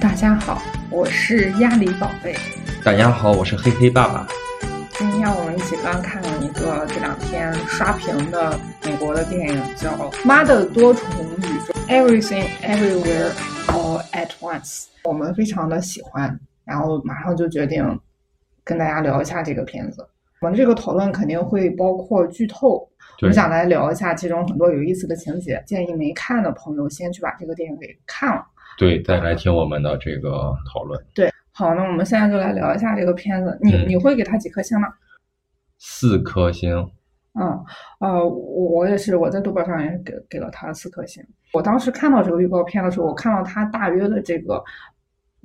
大家好，我是鸭梨宝贝。大家好，我是黑黑爸爸。今天我们一起刚看了一个这两天刷屏的美国的电影，叫《妈的多重宇宙》（Everything Everywhere All at Once）。我们非常的喜欢，然后马上就决定跟大家聊一下这个片子。我们这个讨论肯定会包括剧透，我们想来聊一下其中很多有意思的情节。建议没看的朋友先去把这个电影给看了。对，再来听我们的这个讨论。对，好，那我们现在就来聊一下这个片子。你你会给他几颗星呢？四颗星。嗯，呃，我我也是，我在豆瓣上也是给给了他四颗星。我当时看到这个预告片的时候，我看到他大约的这个。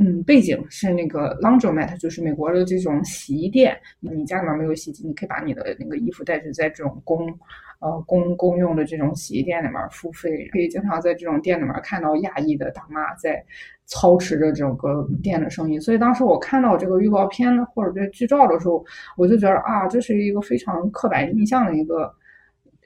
嗯，背景是那个 laundromat，就是美国的这种洗衣店。你家里面没有洗衣机，你可以把你的那个衣服带去在这种公，呃公公用的这种洗衣店里面付费。可以经常在这种店里面看到亚裔的大妈在操持着整个店的生意。所以当时我看到这个预告片或者这剧照的时候，我就觉得啊，这是一个非常刻板印象的一个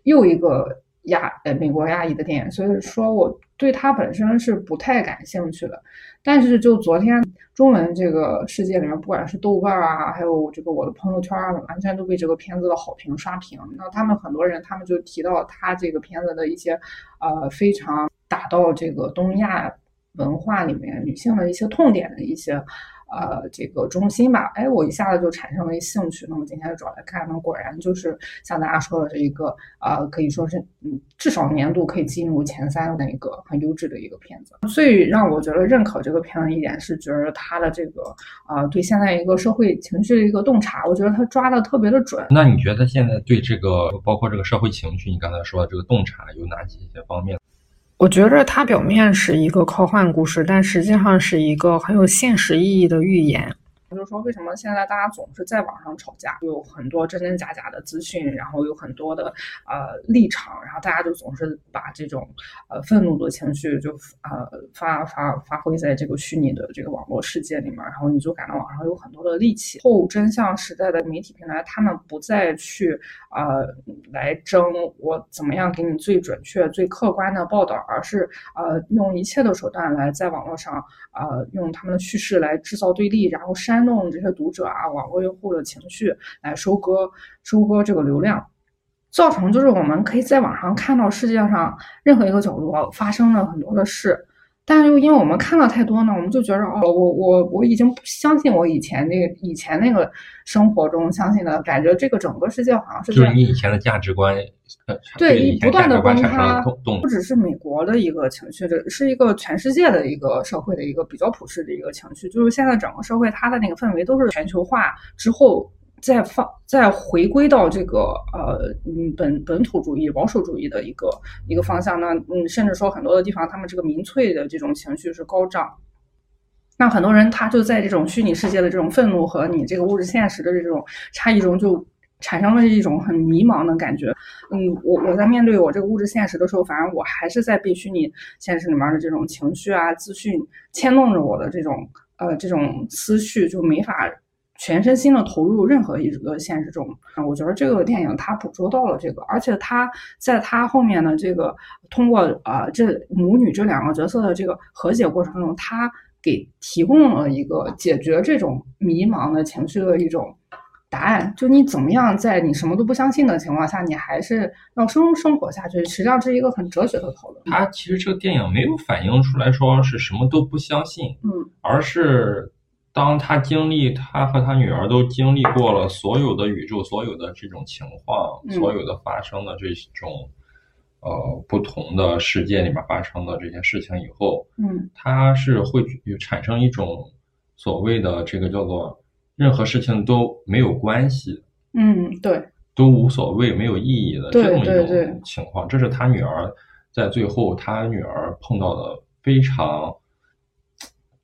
又一个亚呃美国亚裔的电影。所以说我对他本身是不太感兴趣的。但是就昨天中文这个世界里面，不管是豆瓣啊，还有这个我的朋友圈啊，完全都被这个片子的好评刷屏。那他们很多人，他们就提到他这个片子的一些，呃，非常打到这个东亚文化里面女性的一些痛点的一些。呃，这个中心吧，哎，我一下子就产生了一兴趣。那么今天就找来看，那果然就是像大家说的这一个，呃，可以说是嗯，至少年度可以进入前三的一个很优质的一个片子。最让我觉得认可这个片子一点是，觉得他的这个啊，对现在一个社会情绪的一个洞察，我觉得他抓的特别的准。那你觉得现在对这个，包括这个社会情绪，你刚才说的这个洞察有哪几些方面？我觉着它表面是一个科幻故事，但实际上是一个很有现实意义的预言。就是说，为什么现在大家总是在网上吵架？有很多真真假假的资讯，然后有很多的呃立场，然后大家就总是把这种呃愤怒的情绪就呃发发发挥在这个虚拟的这个网络世界里面，然后你就感到网上有很多的戾气。后真相时代的媒体平台，他们不再去呃来争我怎么样给你最准确、最客观的报道，而是呃用一切的手段来在网络上呃用他们的叙事来制造对立，然后删。弄这些读者啊，网络用户的情绪来收割收割这个流量，造成就是我们可以在网上看到世界上任何一个角落发生了很多的事。但是又因为我们看了太多呢，我们就觉得哦，我我我已经不相信我以前那个以前那个生活中相信的感觉，这个整个世界好像是就是你以前的价值观，对，不断的崩塌，不只是美国的一个情绪，这是一个全世界的一个社会的一个比较普世的一个情绪，就是现在整个社会它的那个氛围都是全球化之后。再放再回归到这个呃嗯本本土主义保守主义的一个一个方向，那嗯甚至说很多的地方他们这个民粹的这种情绪是高涨，那很多人他就在这种虚拟世界的这种愤怒和你这个物质现实的这种差异中，就产生了一种很迷茫的感觉。嗯，我我在面对我这个物质现实的时候，反而我还是在被虚拟现实里面的这种情绪啊资讯牵动着我的这种呃这种思绪，就没法。全身心的投入任何一个现实中，我觉得这个电影它捕捉到了这个，而且它在它后面的这个通过啊这母女这两个角色的这个和解过程中，它给提供了一个解决这种迷茫的情绪的一种答案。就你怎么样在你什么都不相信的情况下，你还是要生生活下去，实际上是一个很哲学的讨论。它其实这个电影没有反映出来说是什么都不相信，嗯，而是。当他经历，他和他女儿都经历过了所有的宇宙、所有的这种情况、所有的发生的这种，呃，不同的世界里面发生的这些事情以后，嗯，他是会产生一种所谓的这个叫做任何事情都没有关系，嗯，对，都无所谓、没有意义的这么一种情况。这是他女儿在最后，他女儿碰到的非常。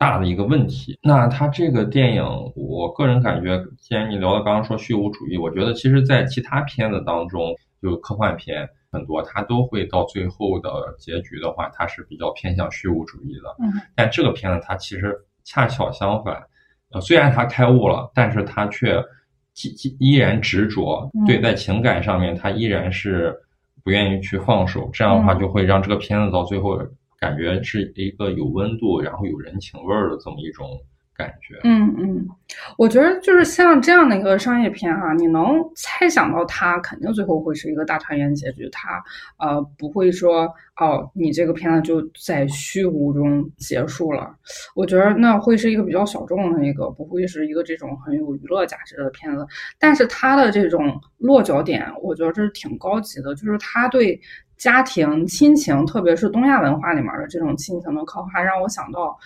大的一个问题，那他这个电影，我个人感觉，既然你聊到刚刚说虚无主义，我觉得其实，在其他片子当中，就科幻片很多，它都会到最后的结局的话，它是比较偏向虚无主义的。嗯，但这个片子它其实恰巧相反，呃，虽然他开悟了，但是他却依依然执着，对，在情感上面他依然是不愿意去放手，这样的话就会让这个片子到最后。感觉是一个有温度，然后有人情味儿的这么一种。感觉，嗯嗯，我觉得就是像这样的一个商业片哈，你能猜想到它肯定最后会是一个大团圆结局，它呃不会说哦，你这个片子就在虚无中结束了。我觉得那会是一个比较小众的一个，不会是一个这种很有娱乐价值的片子。但是它的这种落脚点，我觉得这是挺高级的，就是它对。家庭亲情，特别是东亚文化里面的这种亲情的刻画，让我想到，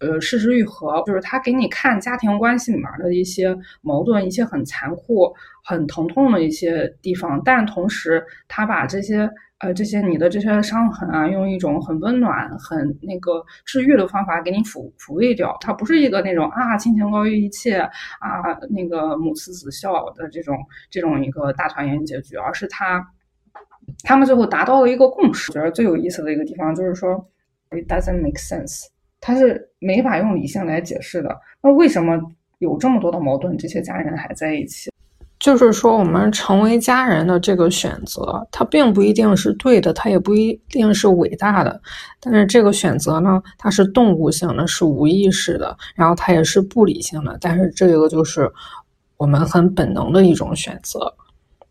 呃，事实愈合，就是他给你看家庭关系里面的一些矛盾，一些很残酷、很疼痛的一些地方，但同时他把这些，呃，这些你的这些伤痕啊，用一种很温暖、很那个治愈的方法给你抚抚慰掉。它不是一个那种啊，亲情高于一切啊，那个母慈子孝的这种这种一个大团圆结局，而是他。他们最后达到了一个共识。觉得最有意思的一个地方就是说，it doesn't make sense，它是没法用理性来解释的。那为什么有这么多的矛盾，这些家人还在一起？就是说，我们成为家人的这个选择，它并不一定是对的，它也不一定是伟大的。但是这个选择呢，它是动物性的，是无意识的，然后它也是不理性的。但是这个就是我们很本能的一种选择。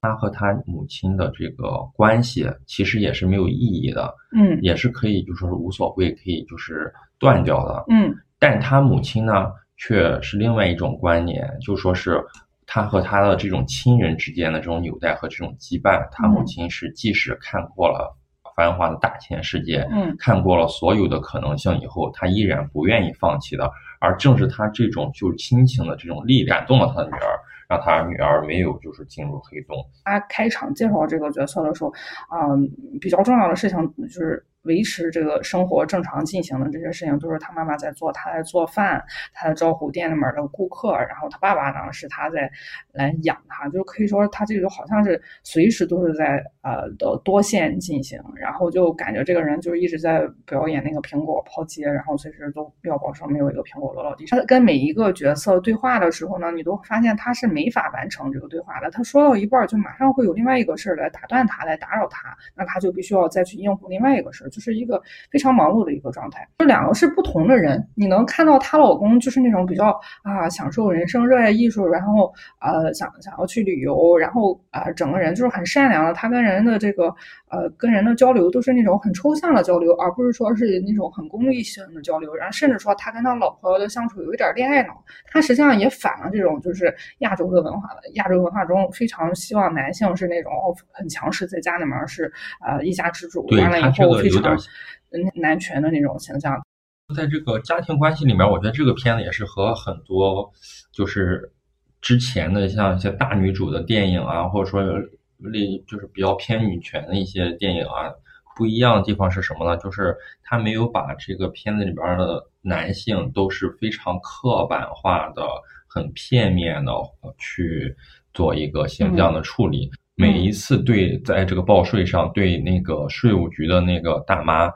他和他母亲的这个关系其实也是没有意义的，嗯，也是可以就说是无所谓，可以就是断掉的，嗯。但他母亲呢，却是另外一种观念，就说是他和他的这种亲人之间的这种纽带和这种羁绊。他母亲是即使看过了繁华的大千世界，嗯，看过了所有的可能性以后，他依然不愿意放弃的。而正是他这种就是亲情的这种力感动了他的女儿。让他女儿没有就是进入黑洞。他开场介绍这个角色的时候，嗯，比较重要的事情就是。维持这个生活正常进行的这些事情，都是他妈妈在做，他在做饭，他在招呼店里面的顾客，然后他爸爸呢是他在来养他，就可以说他这个就好像是随时都是在呃的多线进行，然后就感觉这个人就是一直在表演那个苹果抛接，然后随时都要保证没有一个苹果落到地上。他跟每一个角色对话的时候呢，你都发现他是没法完成这个对话的，他说到一半就马上会有另外一个事儿来打断他，来打扰他，那他就必须要再去应付另外一个事儿。就是一个非常忙碌的一个状态，就两个是不同的人。你能看到她老公就是那种比较啊享受人生、热爱艺术，然后呃想想要去旅游，然后啊整个人就是很善良的。他跟人的这个呃跟人的交流都是那种很抽象的交流，而不是说是那种很功利性的交流。然后甚至说他跟他老婆的相处有一点恋爱脑，他实际上也反了这种就是亚洲的文化的亚洲文化中非常希望男性是那种哦很强势，在家里面是呃一家之主，完了以后非常。男权的那种形象，在这个家庭关系里面，我觉得这个片子也是和很多就是之前的像一些大女主的电影啊，或者说类就是比较偏女权的一些电影啊，不一样的地方是什么呢？就是他没有把这个片子里边的男性都是非常刻板化的、很片面的去做一个形象的处理。每一次对在这个报税上对那个税务局的那个大妈。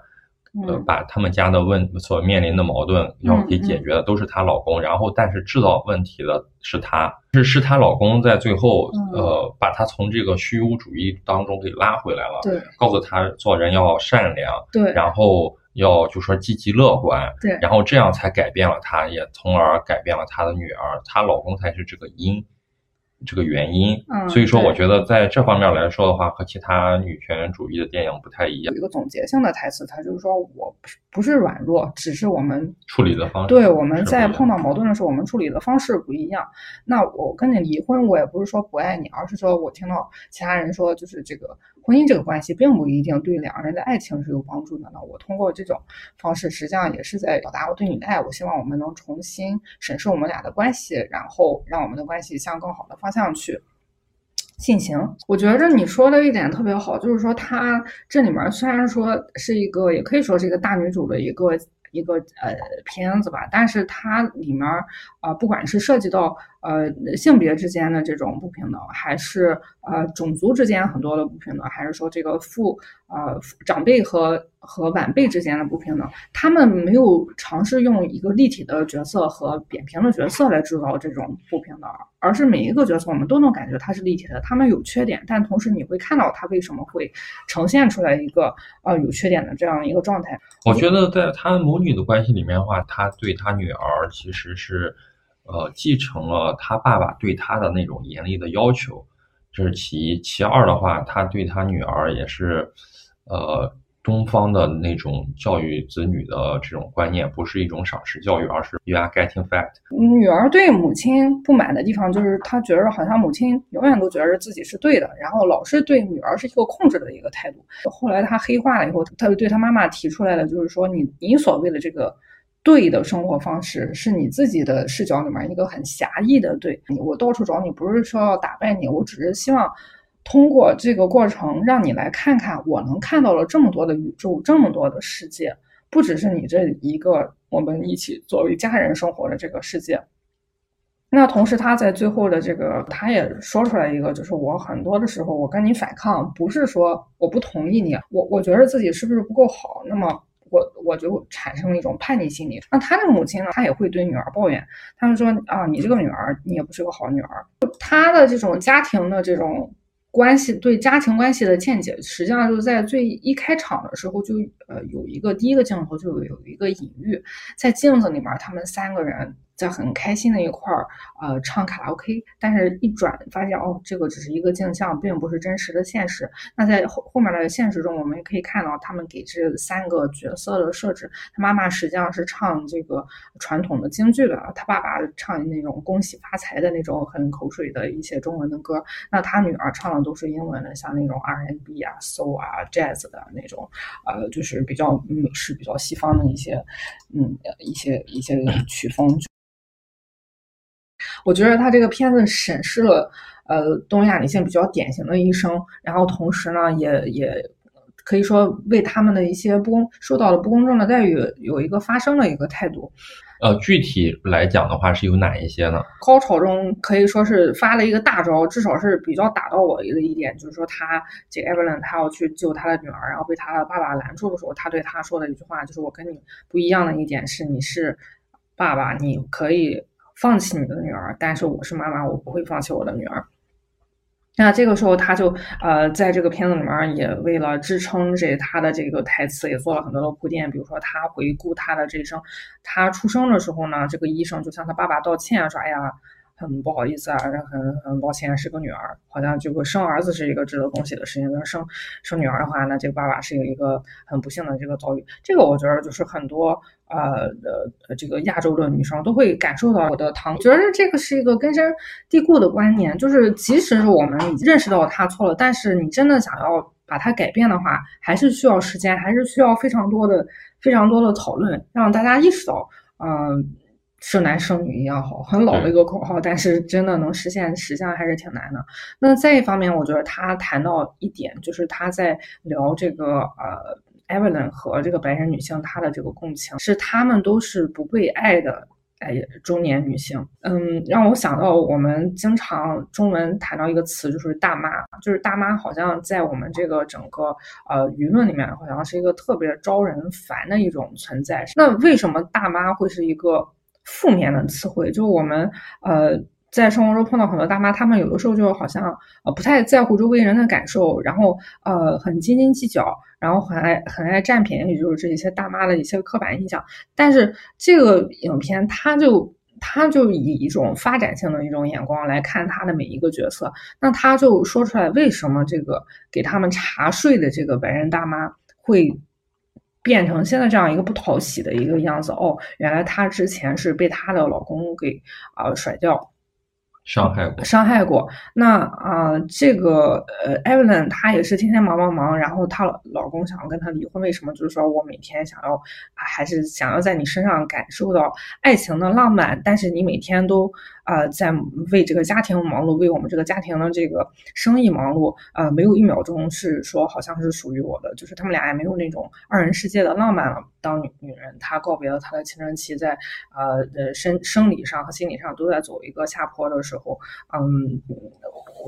呃，把他们家的问所面临的矛盾要给解决的都是她老公，然后但是制造问题的是她，是是她老公在最后呃把她从这个虚无主义当中给拉回来了，对，告诉她做人要善良，对，然后要就说积极乐观，对，然后这样才改变了她，也从而改变了她的女儿，她老公才是这个因。这个原因，所以说我觉得在这方面来说的话，和其他女权主义的电影不太一样。有一个总结性的台词，他就是说我不是软弱，只是我们处理的方式。对，我们在碰到矛盾的时候，我们处理的方式不一样。那我跟你离婚，我也不是说不爱你，而是说我听到其他人说，就是这个。婚姻这个关系并不一定对两个人的爱情是有帮助的。那我通过这种方式，实际上也是在表达我对你的爱。我希望我们能重新审视我们俩的关系，然后让我们的关系向更好的方方向去进行。我觉着你说的一点特别好，就是说它这里面虽然说是一个，也可以说是一个大女主的一个。一个呃片子吧，但是它里面啊，不管是涉及到呃性别之间的这种不平等，还是呃种族之间很多的不平等，还是说这个父呃长辈和和晚辈之间的不平等，他们没有尝试用一个立体的角色和扁平的角色来制造这种不平等，而是每一个角色我们都能感觉它是立体的，他们有缺点，但同时你会看到他为什么会呈现出来一个呃有缺点的这样一个状态。我觉得在他母女的关系里面的话，他对他女儿其实是。呃，继承了他爸爸对他的那种严厉的要求，这是其一。其二的话，他对他女儿也是，呃，东方的那种教育子女的这种观念，不是一种赏识教育，而是 you are getting fat。女儿对母亲不满的地方，就是她觉得好像母亲永远都觉得自己是对的，然后老是对女儿是一个控制的一个态度。后来她黑化了以后，她就对她妈妈提出来了，就是说你你所谓的这个。对的生活方式是你自己的视角里面一个很狭义的对，你我到处找你不是说要打败你，我只是希望通过这个过程让你来看看我能看到了这么多的宇宙，这么多的世界，不只是你这一个我们一起作为家人生活的这个世界。那同时他在最后的这个他也说出来一个，就是我很多的时候我跟你反抗，不是说我不同意你，我我觉得自己是不是不够好，那么。我我就产生了一种叛逆心理。那他的母亲呢？他也会对女儿抱怨，他们说啊，你这个女儿，你也不是个好女儿。他的这种家庭的这种关系，对家庭关系的见解，实际上就在最一开场的时候就呃有一个第一个镜头就有一个隐喻，在镜子里面，他们三个人。在很开心的一块儿，呃，唱卡拉 OK，但是一转发现，哦，这个只是一个镜像，并不是真实的现实。那在后后面的现实中，我们也可以看到，他们给这三个角色的设置，他妈妈实际上是唱这个传统的京剧的，他爸爸唱那种恭喜发财的那种很口水的一些中文的歌，那他女儿唱的都是英文的，像那种 R&B 啊、so 啊、Jazz 的那种，呃，就是比较美式、比较西方的一些，嗯，一些一些曲风。我觉得他这个片子审视了，呃，东亚女性比较典型的一生，然后同时呢，也也可以说为他们的一些不公受到了不公正的待遇有一个发声的一个态度。呃，具体来讲的话，是有哪一些呢？高潮中可以说是发了一个大招，至少是比较打到我的一点，就是说他这个 Evelyn 他要去救他的女儿，然后被他的爸爸拦住的时候，他对他说的一句话就是：“我跟你不一样的一点是，你是爸爸，你可以。”放弃你的女儿，但是我是妈妈，我不会放弃我的女儿。那这个时候，他就呃，在这个片子里面也为了支撑这他的这个台词，也做了很多的铺垫。比如说，他回顾他的这一生，他出生的时候呢，这个医生就向他爸爸道歉，说：“哎呀。”很不好意思啊，很很抱歉，是个女儿，好像这个生儿子是一个值得恭喜的事情，生生女儿的话，那这个爸爸是有一个很不幸的这个遭遇。这个我觉得就是很多呃呃这个亚洲的女生都会感受到我的疼，觉得这个是一个根深蒂固的观念，就是即使是我们认识到他错了，但是你真的想要把它改变的话，还是需要时间，还是需要非常多的非常多的讨论，让大家意识到，嗯。生男生女一样好，很老的一个口号，但是真的能实现，实际上还是挺难的。那再一方面，我觉得他谈到一点，就是他在聊这个呃，Evelyn 和这个白人女性她的这个共情，是她们都是不被爱的哎中年女性。嗯，让我想到我们经常中文谈到一个词，就是大妈，就是大妈好像在我们这个整个呃舆论里面，好像是一个特别招人烦的一种存在。那为什么大妈会是一个？负面的词汇，就我们呃在生活中碰到很多大妈，她们有的时候就好像呃不太在乎周围人的感受，然后呃很斤斤计较，然后很爱很爱占便宜，就是这些大妈的一些刻板印象。但是这个影片，它就它就以一种发展性的一种眼光来看他的每一个角色，那他就说出来为什么这个给他们查税的这个白人大妈会。变成现在这样一个不讨喜的一个样子哦，原来她之前是被她的老公给啊甩掉，伤害过，伤害过。那啊，这个呃，Evelyn 她也是天天忙忙忙，然后她老公想要跟她离婚，为什么？就是说我每天想要，还是想要在你身上感受到爱情的浪漫，但是你每天都啊在为这个家庭忙碌，为我们这个家庭的这个生意忙碌，呃，没有一秒钟是说好像是属于我的，就是他们俩也没有那种二人世界的浪漫了。当女女人她告别了她的青春期，在呃呃生生理上和心理上都在走一个下坡的时候。嗯，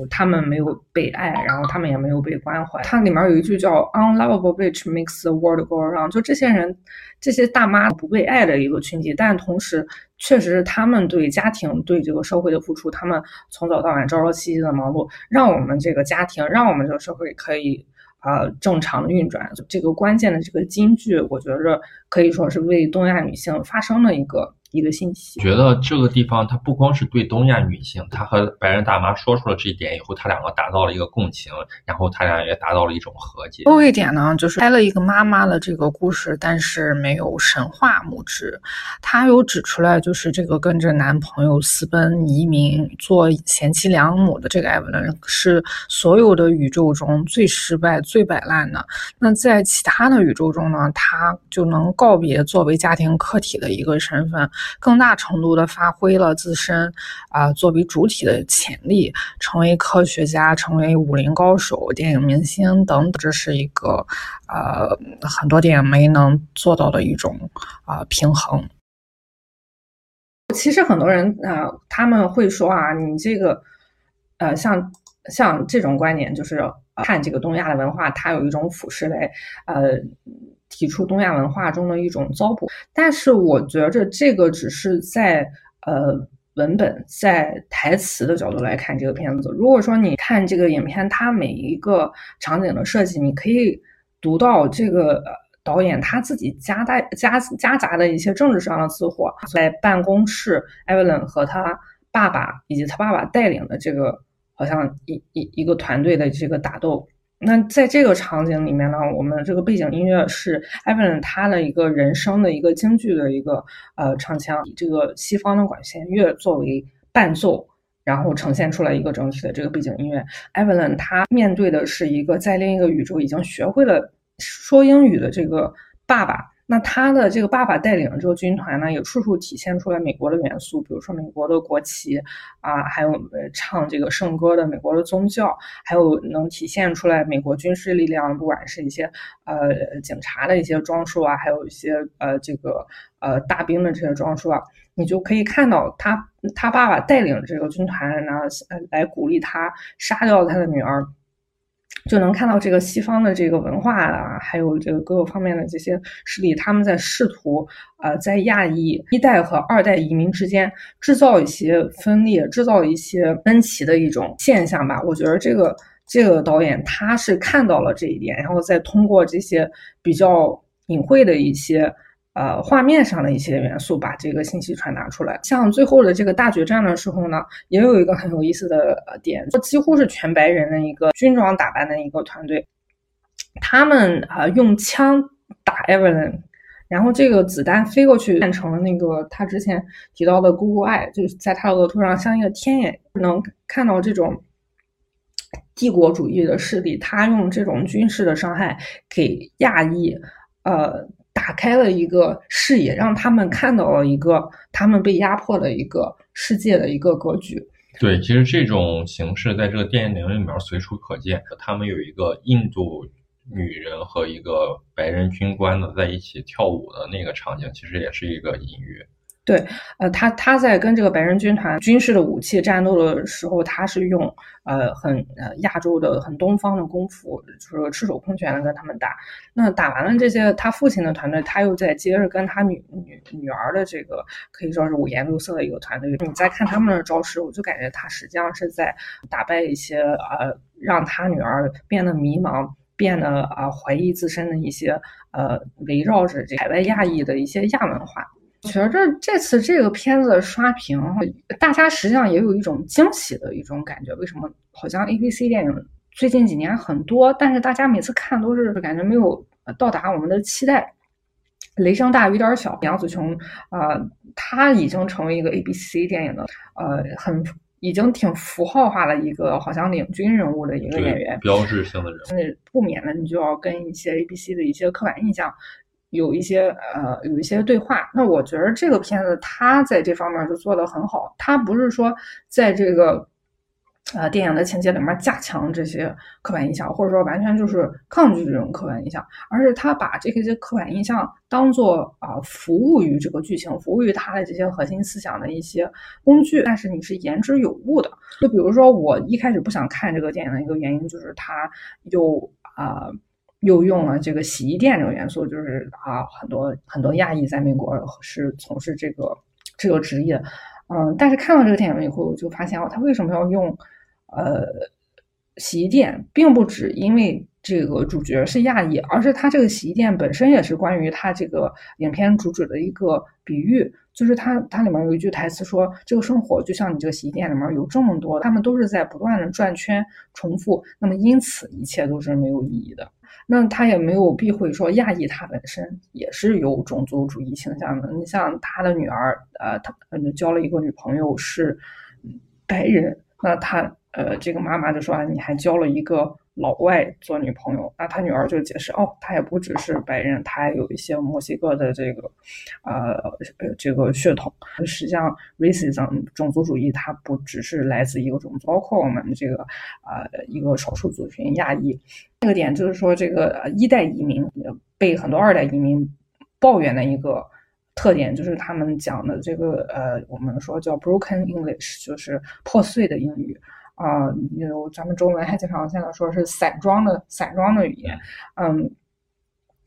他们没有被爱，然后他们也没有被关怀。它里面有一句叫 “unlovable bitch makes the world go round”，就这些人，这些大妈不被爱的一个群体，但同时，确实是他们对家庭、对这个社会的付出，他们从早到晚朝朝夕夕的忙碌，让我们这个家庭，让我们这个社会可以啊正常的运转。这个关键的这个金句，我觉着可以说是为东亚女性发声的一个。一个信息，觉得这个地方它不光是对东亚女性，她和白人大妈说出了这一点以后，他两个达到了一个共情，然后他俩也达到了一种和解。最后一点呢，就是拍了一个妈妈的这个故事，但是没有神话母职。他有指出来，就是这个跟着男朋友私奔移民做贤妻良母的这个艾文伦，是所有的宇宙中最失败、最摆烂的。那在其他的宇宙中呢，他就能告别作为家庭客体的一个身份。更大程度的发挥了自身啊作为主体的潜力，成为科学家，成为武林高手、电影明星等等，这是一个呃很多电影没能做到的一种啊平衡。其实很多人啊，他们会说啊，你这个呃像像这种观点，就是看这个东亚的文化，它有一种俯视类，呃。提出东亚文化中的一种糟粕，但是我觉着这个只是在呃文本在台词的角度来看这个片子。如果说你看这个影片，它每一个场景的设计，你可以读到这个导演他自己夹带夹夹杂的一些政治上的私货。在办公室，艾文伦和他爸爸以及他爸爸带领的这个好像一一一个团队的这个打斗。那在这个场景里面呢，我们这个背景音乐是 Evelyn 他的一个人生的一个京剧的一个呃唱腔，以这个西方的管弦乐作为伴奏，然后呈现出来一个整体的这个背景音乐。Evelyn 他面对的是一个在另一个宇宙已经学会了说英语的这个爸爸。那他的这个爸爸带领的这个军团呢，也处处体现出来美国的元素，比如说美国的国旗啊，还有唱这个圣歌的美国的宗教，还有能体现出来美国军事力量，不管是一些呃警察的一些装束啊，还有一些呃这个呃大兵的这些装束啊，你就可以看到他他爸爸带领这个军团呢，来鼓励他杀掉他的女儿。就能看到这个西方的这个文化啊，还有这个各个方面的这些势力，他们在试图呃，在亚裔一代和二代移民之间制造一些分裂，制造一些分歧的一种现象吧。我觉得这个这个导演他是看到了这一点，然后再通过这些比较隐晦的一些。呃，画面上的一些元素把这个信息传达出来。像最后的这个大决战的时候呢，也有一个很有意思的点，几乎是全白人的一个军装打扮的一个团队，他们啊用枪打 Evelyn，然后这个子弹飞过去变成了那个他之前提到的 Google Eye，就是在他额头上像一个天眼，能看到这种帝国主义的势力，他用这种军事的伤害给亚裔，呃。打开了一个视野，让他们看到了一个他们被压迫的一个世界的一个格局。对，其实这种形式在这个电影里面随处可见。他们有一个印度女人和一个白人军官的在一起跳舞的那个场景，其实也是一个隐喻。对，呃，他他在跟这个白人军团军事的武器战斗的时候，他是用呃很呃亚洲的很东方的功夫，就是赤手空拳的跟他们打。那打完了这些，他父亲的团队，他又在接着跟他女女女儿的这个可以说是五颜六色的一个团队。你再看他们的招式，我就感觉他实际上是在打败一些呃让他女儿变得迷茫、变得啊怀疑自身的一些呃围绕着这海外亚裔的一些亚文化。觉着这次这个片子刷屏，大家实际上也有一种惊喜的一种感觉。为什么？好像 A B C 电影最近几年很多，但是大家每次看都是感觉没有到达我们的期待。雷声大雨点小，杨紫琼啊，她已经成为一个 A B C 电影的呃很已经挺符号化的一个好像领军人物的一个演员，标志性的人物，不免的你就要跟一些 A B C 的一些刻板印象有一些呃有一些对话。那我觉得这个片子他在这方面就做得很好，他不是说在这个。呃，电影的情节里面加强这些刻板印象，或者说完全就是抗拒这种刻板印象，而是他把这些刻板印象当做啊服务于这个剧情，服务于他的这些核心思想的一些工具。但是你是言之有物的。就比如说，我一开始不想看这个电影的一个原因，就是他又啊又用了这个洗衣店这个元素，就是啊很多很多亚裔在美国是从事这个这个职业，嗯，但是看到这个电影以后，我就发现哦，他为什么要用？呃，洗衣店并不只因为这个主角是亚裔，而是他这个洗衣店本身也是关于他这个影片主旨的一个比喻。就是他他里面有一句台词说：“这个生活就像你这个洗衣店里面有这么多，他们都是在不断的转圈重复，那么因此一切都是没有意义的。”那他也没有避讳说亚裔他本身也是有种族主义倾向的。你像他的女儿，呃，他交了一个女朋友是白人，那他。呃，这个妈妈就说啊：“你还交了一个老外做女朋友。”那他女儿就解释：“哦，他也不只是白人，他还有一些墨西哥的这个，呃呃，这个血统。实际上，racism 种族主义它不只是来自一个种族，包括我们这个啊一个少数族群亚裔。这个点就是说，这个一代移民被很多二代移民抱怨的一个。”特点就是他们讲的这个呃，我们说叫 broken English，就是破碎的英语啊。有咱们中文还经常现在说是散装的散装的语言，嗯，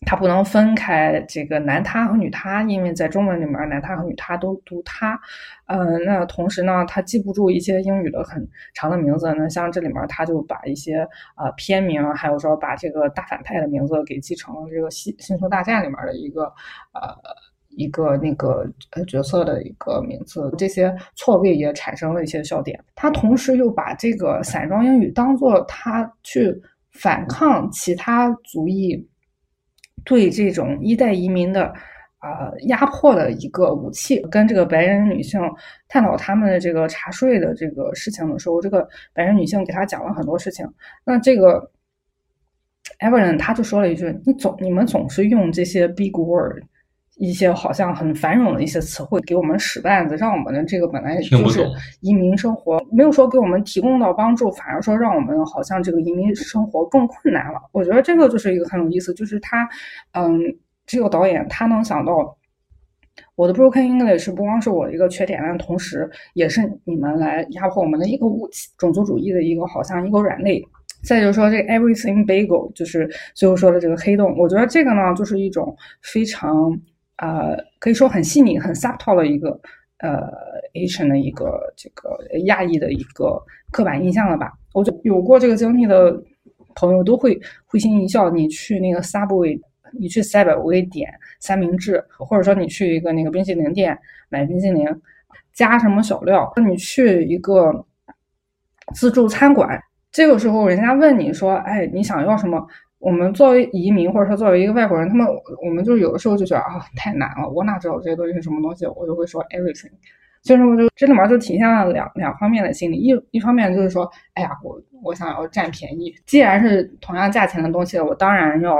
它不能分开这个男他和女他，因为在中文里面男他和女他都读他。嗯，那同时呢，他记不住一些英语的很长的名字，那像这里面他就把一些呃片名，还有说把这个大反派的名字给记成了这个《星星球大战》里面的一个呃。一个那个呃角色的一个名字，这些错位也产生了一些笑点。他同时又把这个散装英语当做他去反抗其他族裔对这种一代移民的啊压迫的一个武器。跟这个白人女性探讨他们的这个茶税的这个事情的时候，这个白人女性给他讲了很多事情。那这个 Evelyn 他就说了一句：“你总你们总是用这些 big word。”一些好像很繁荣的一些词汇给我们使绊子，让我们的这个本来就是移民生活没有说给我们提供到帮助，反而说让我们好像这个移民生活更困难了。我觉得这个就是一个很有意思，就是他，嗯，这个导演他能想到我的 broken English 不光是我的一个缺点，但同时也是你们来压迫我们的一个武器，种族主义的一个好像一个软肋。再就是说这个 everything bagel，就是最后说的这个黑洞，我觉得这个呢就是一种非常。呃，可以说很细腻、很 subtle 的一个呃 Asian 的一个这个亚裔的一个刻板印象了吧？我就有过这个经历的朋友都会会心一笑。你去那个 Subway，你去 Subway 点三明治，或者说你去一个那个冰淇淋店买冰淇淋，加什么小料？那你去一个自助餐馆，这个时候人家问你说：“哎，你想要什么？”我们作为移民，或者说作为一个外国人，他们我们就有的时候就觉得啊，太难了，我哪知道这些东西是什么东西？我就会说 everything。所以说，我就这里面就体现了两两方面的心理，一一方面就是说，哎呀，我我想要占便宜，既然是同样价钱的东西，我当然要，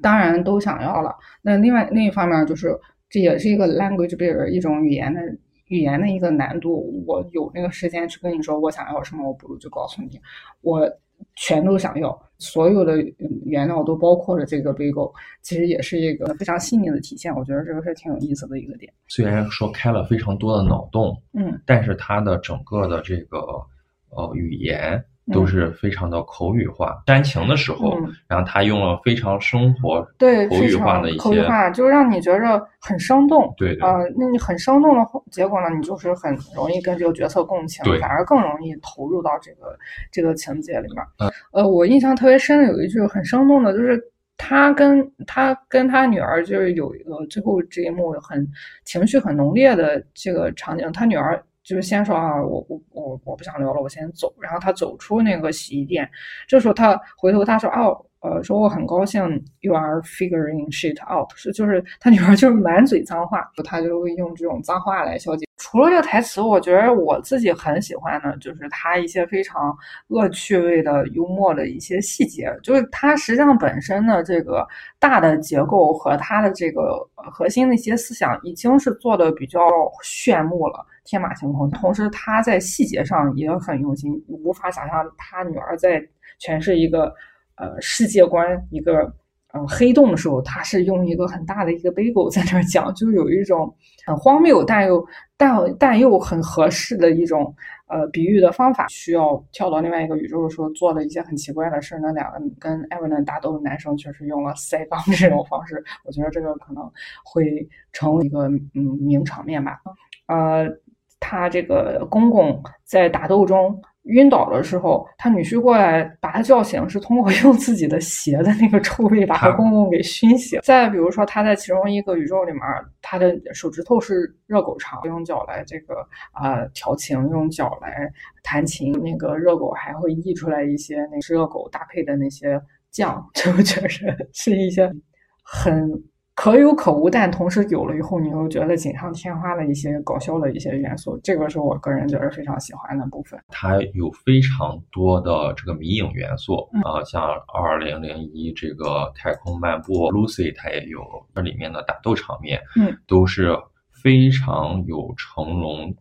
当然都想要了。那另外另一方面就是，这也是一个 language barrier，一种语言的语言的一个难度。我有那个时间去跟你说我想要什么，我不如就告诉你，我。全都想要，所有的原料都包括了这个 bagel，其实也是一个非常细腻的体现。我觉得这个是挺有意思的一个点。虽然说开了非常多的脑洞，嗯，但是它的整个的这个呃语言。都是非常的口语化，煽情的时候，然后他用了非常生活对口语化的一些口语化，就让你觉着很生动。对啊，那你很生动的结果呢，你就是很容易跟这个角色共情，反而更容易投入到这个这个情节里面。呃，我印象特别深的有一句很生动的，就是他跟他跟他女儿就是有一个最后这一幕很情绪很浓烈的这个场景，他女儿。就是先说啊，我我我我不想聊了，我先走。然后他走出那个洗衣店，这时候他回头他说哦，呃，说我很高兴，you are figuring shit out，是就是他女儿就是满嘴脏话，他就会用这种脏话来消解。除了这个台词，我觉得我自己很喜欢的，就是他一些非常恶趣味的幽默的一些细节。就是他实际上本身的这个大的结构和他的这个核心的一些思想，已经是做的比较炫目了，天马行空。同时他在细节上也很用心，无法想象他女儿在诠释一个呃世界观一个。嗯，黑洞的时候，他是用一个很大的一个 bagel 在那儿讲，就有一种很荒谬但又但但又很合适的一种呃比喻的方法。需要跳到另外一个宇宙的时候，做了一些很奇怪的事。那两个跟艾文伦打斗的男生确实用了塞钢这种方式，我觉得这个可能会成为一个嗯名场面吧。呃，他这个公公在打斗中。晕倒的时候，他女婿过来把他叫醒，是通过 用自己的鞋的那个臭味把他公公给熏醒。再比如说，他在其中一个宇宙里面，他的手指头是热狗肠，用脚来这个啊调情，用脚来弹琴，那个热狗还会溢出来一些那热狗搭配的那些酱，就觉得是一些很。可有可无，但同时有了以后，你又觉得锦上添花的一些搞笑的一些元素，这个是我个人觉得非常喜欢的部分。它有非常多的这个迷影元素啊，像二零零一这个太空漫步，Lucy 它也有，这里面的打斗场面，嗯，都是非常有成龙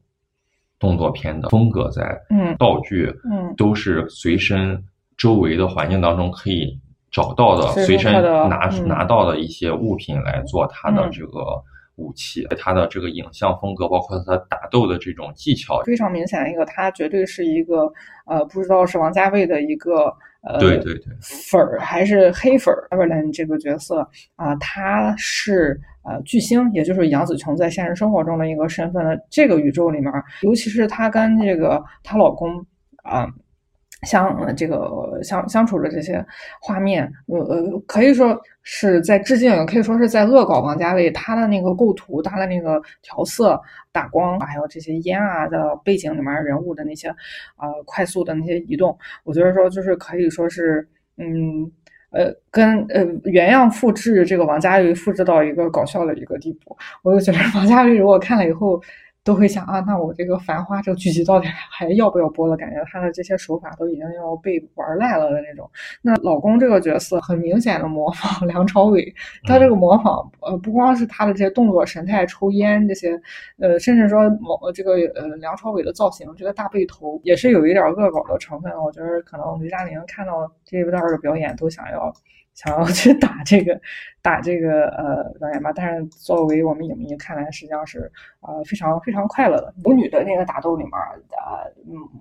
动作片的风格在，嗯，道具，嗯，都是随身周围的环境当中可以。找到的随身拿拿到的一些物品来做他的这个武器，他的这个影像风格，包括他打斗的这种技巧，非常明显的一个，他绝对是一个呃，不知道是王家卫的一个呃，对对对，粉儿还是黑粉儿。Everland 这个角色啊，他是呃巨星，也就是杨紫琼在现实生活中的一个身份的这个宇宙里面，尤其是她跟这个她老公啊。相这个相相处的这些画面，呃呃，可以说是在致敬，也可以说是在恶搞王家卫。他的那个构图，他的那个调色、打光，还有这些烟啊的背景里面人物的那些呃快速的那些移动，我觉得说就是可以说是，嗯呃，跟呃原样复制这个王家卫复制到一个搞笑的一个地步。我就觉得王家卫如果看了以后。都会想啊，那我这个《繁花》这个剧集到底还要不要播了？感觉他的这些手法都已经要被玩烂了的那种。那老公这个角色很明显的模仿 梁朝伟，他这个模仿呃不光是他的这些动作、神态、抽烟这些，呃，甚至说某这个呃梁朝伟的造型，这个大背头也是有一点恶搞的成分。我觉得可能雷佳玲看到这一段的表演都想要。想要去打这个，打这个呃表演吧，但是作为我们影迷看来，实际上是呃非常非常快乐的。母女的那个打斗里面，呃，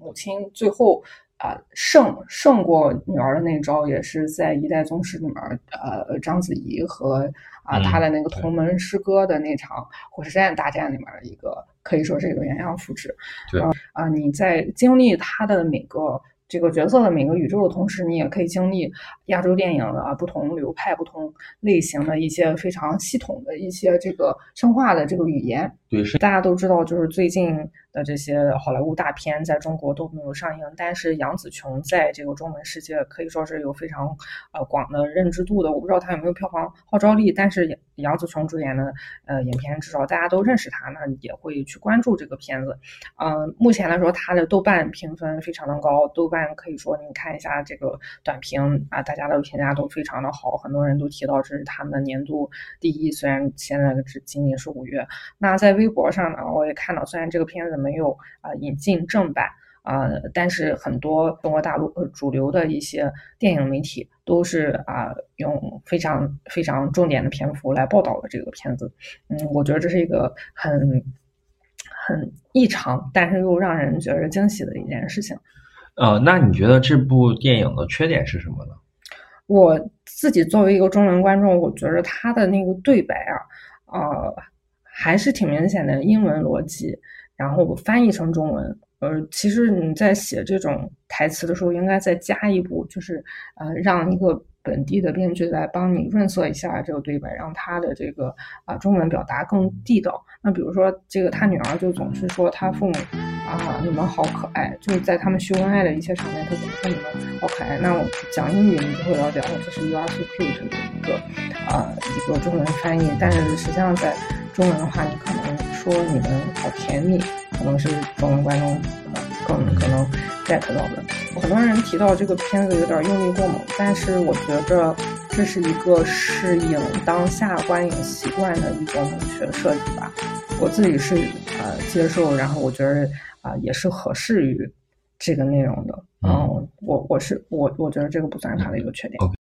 母亲最后啊胜胜过女儿的那招，也是在《一代宗师》里面，呃，章子怡和啊她的那个同门师哥的那场火车站大战里面的一个，可以说是一个原样复制。对啊，你在经历他的每个。这个角色的每个宇宙的同时，你也可以经历亚洲电影的不同流派、不同类型的一些非常系统的一些这个生化的这个语言。对，是大家都知道，就是最近。的这些好莱坞大片在中国都没有上映，但是杨紫琼在这个中文世界可以说是有非常呃广的认知度的。我不知道她有没有票房号召力，但是杨紫琼主演的呃影片至少大家都认识她，那也会去关注这个片子。嗯，目前来说，它的豆瓣评分非常的高，豆瓣可以说你看一下这个短评啊，大家的评价都非常的好，很多人都提到这是他们的年度第一。虽然现在只仅仅是五月，那在微博上呢，我也看到，虽然这个片子。没有啊，引进正版啊，但是很多中国大陆呃主流的一些电影媒体都是啊用非常非常重点的篇幅来报道了这个片子。嗯，我觉得这是一个很很异常，但是又让人觉得惊喜的一件事情。呃，那你觉得这部电影的缺点是什么呢？我自己作为一个中文观众，我觉得他的那个对白啊，呃，还是挺明显的英文逻辑。然后我翻译成中文，呃，其实你在写这种台词的时候，应该再加一步，就是呃，让一个本地的编剧来帮你润色一下这个对白，让他的这个啊中文表达更地道。那比如说这个他女儿就总是说他父母啊你们好可爱，就是在他们秀恩爱的一些场面，他总说你们好可爱。那我讲英语你就会了解哦，这是 you are so cute 的一个啊一个中文翻译，但是实际上在中文的话，你可能说你们好甜蜜，可能是中文观众更可能 get 到的。很多人提到这个片子有点用力过猛，但是我觉着这是一个适应当下观影习惯的一种美学设计吧。我自己是呃接受，然后我觉得啊也是合适于这个内容的。嗯，我我是我我觉得这个不算是它的一个缺点。